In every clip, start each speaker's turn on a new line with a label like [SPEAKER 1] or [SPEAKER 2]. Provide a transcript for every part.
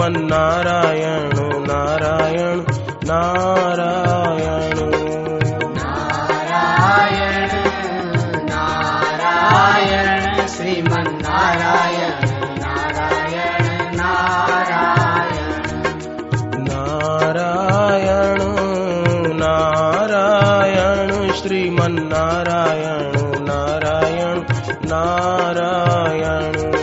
[SPEAKER 1] श्रीमन नारायण नारायण नारायण।
[SPEAKER 2] नारायण नारायण श्रीमन्नारायण नारायण नारायण
[SPEAKER 1] नारायण। नारायण श्रीमन नारायण नारायण नारायण
[SPEAKER 2] नारायण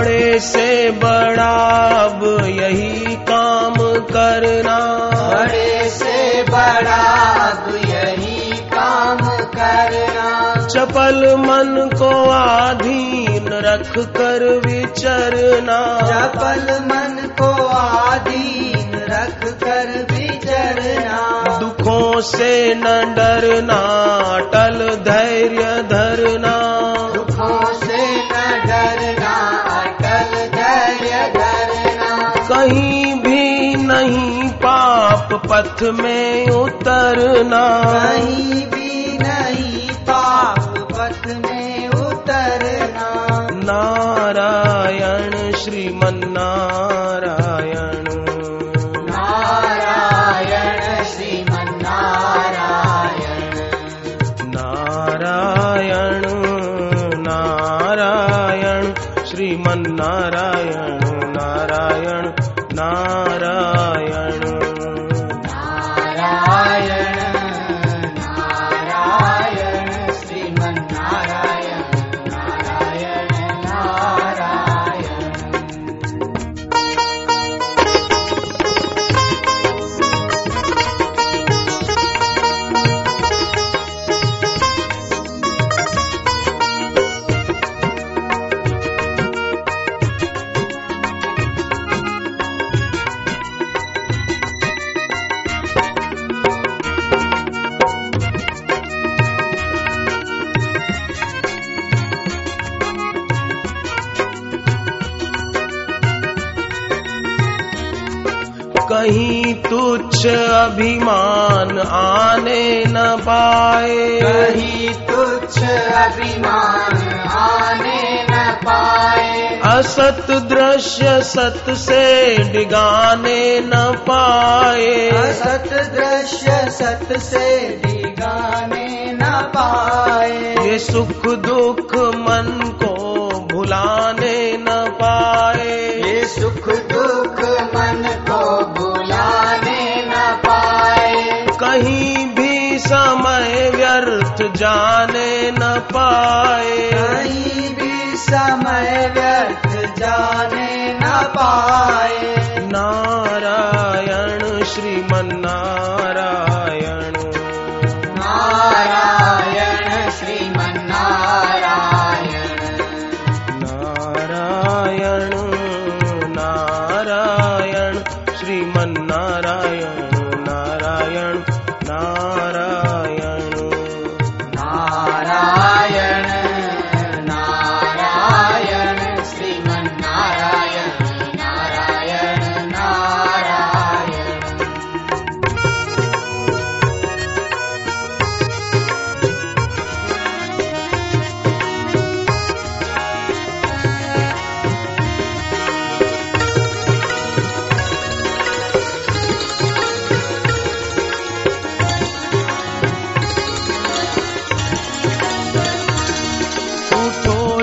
[SPEAKER 1] बड़े से बड़ा अब यही काम करना।
[SPEAKER 2] बड़े से बड़ा अब यही काम करना।
[SPEAKER 1] चपल मन को आधीन रख कर विचरना।
[SPEAKER 2] चपल मन को आधीन रख कर विचरना।
[SPEAKER 1] दुखों से न डरना अटल धैर्य धरना पाप पथ में उतरना।
[SPEAKER 2] कहीं भी नहीं पाप पथ में उतरना।
[SPEAKER 1] नारायण श्रीमन नारायण।
[SPEAKER 2] नारायण श्रीमन्नारायण
[SPEAKER 1] नारायण। नारायण नारायण श्रीमन नारायण
[SPEAKER 2] नारायण नारायण।
[SPEAKER 1] कहीं तुच्छ अभिमान आने न पाए।
[SPEAKER 2] कहीं तुच्छ अभिमान आने न पाए।
[SPEAKER 1] असत दृश्य सत से डिगाने न पाए।
[SPEAKER 2] असत दृश्य सत से दिगाने न पाए।
[SPEAKER 1] ये सुख दुख मन को पाए। कहीं भी समय व्यर्थ जाने न पाए। नारायण श्रीमन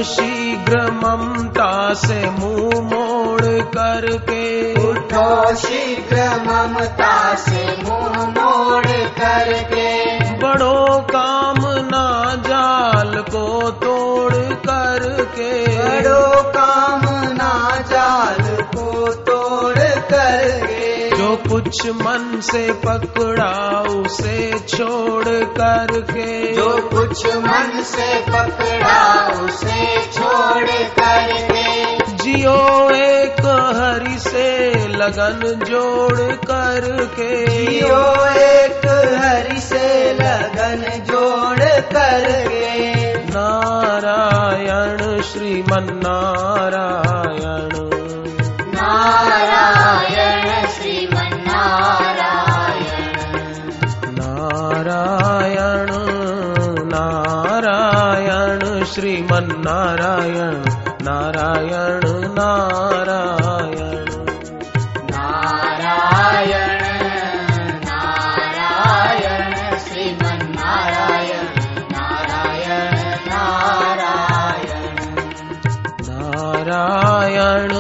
[SPEAKER 1] शीघ्र ममता से मुँह मोड़ करके।
[SPEAKER 2] उठो शीघ्र ममता से मुँह मोड़ करके।
[SPEAKER 1] बड़ो
[SPEAKER 2] काम ना जाल को तोड़ करके।
[SPEAKER 1] बड़ो कुछ मन से पकड़ा उसे छोड़ कर करके।
[SPEAKER 2] जो कुछ मन से पकड़ा उसे छोड़ कर करके।
[SPEAKER 1] जियो एक हरि से लगन जोड़ कर करके।
[SPEAKER 2] जियो एक हरि से लगन जोड़ कर करके।
[SPEAKER 1] नारायण श्रीमन श्रीमन नारायण नारायण नारायण
[SPEAKER 3] नारायण नारायण श्रीमन्नारायण नारायण नारायण
[SPEAKER 1] नारायण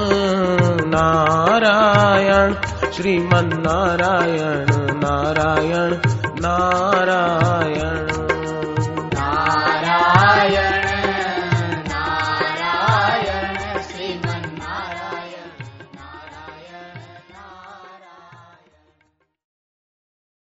[SPEAKER 1] नारायण श्रीमन नारायण नारायण नारायण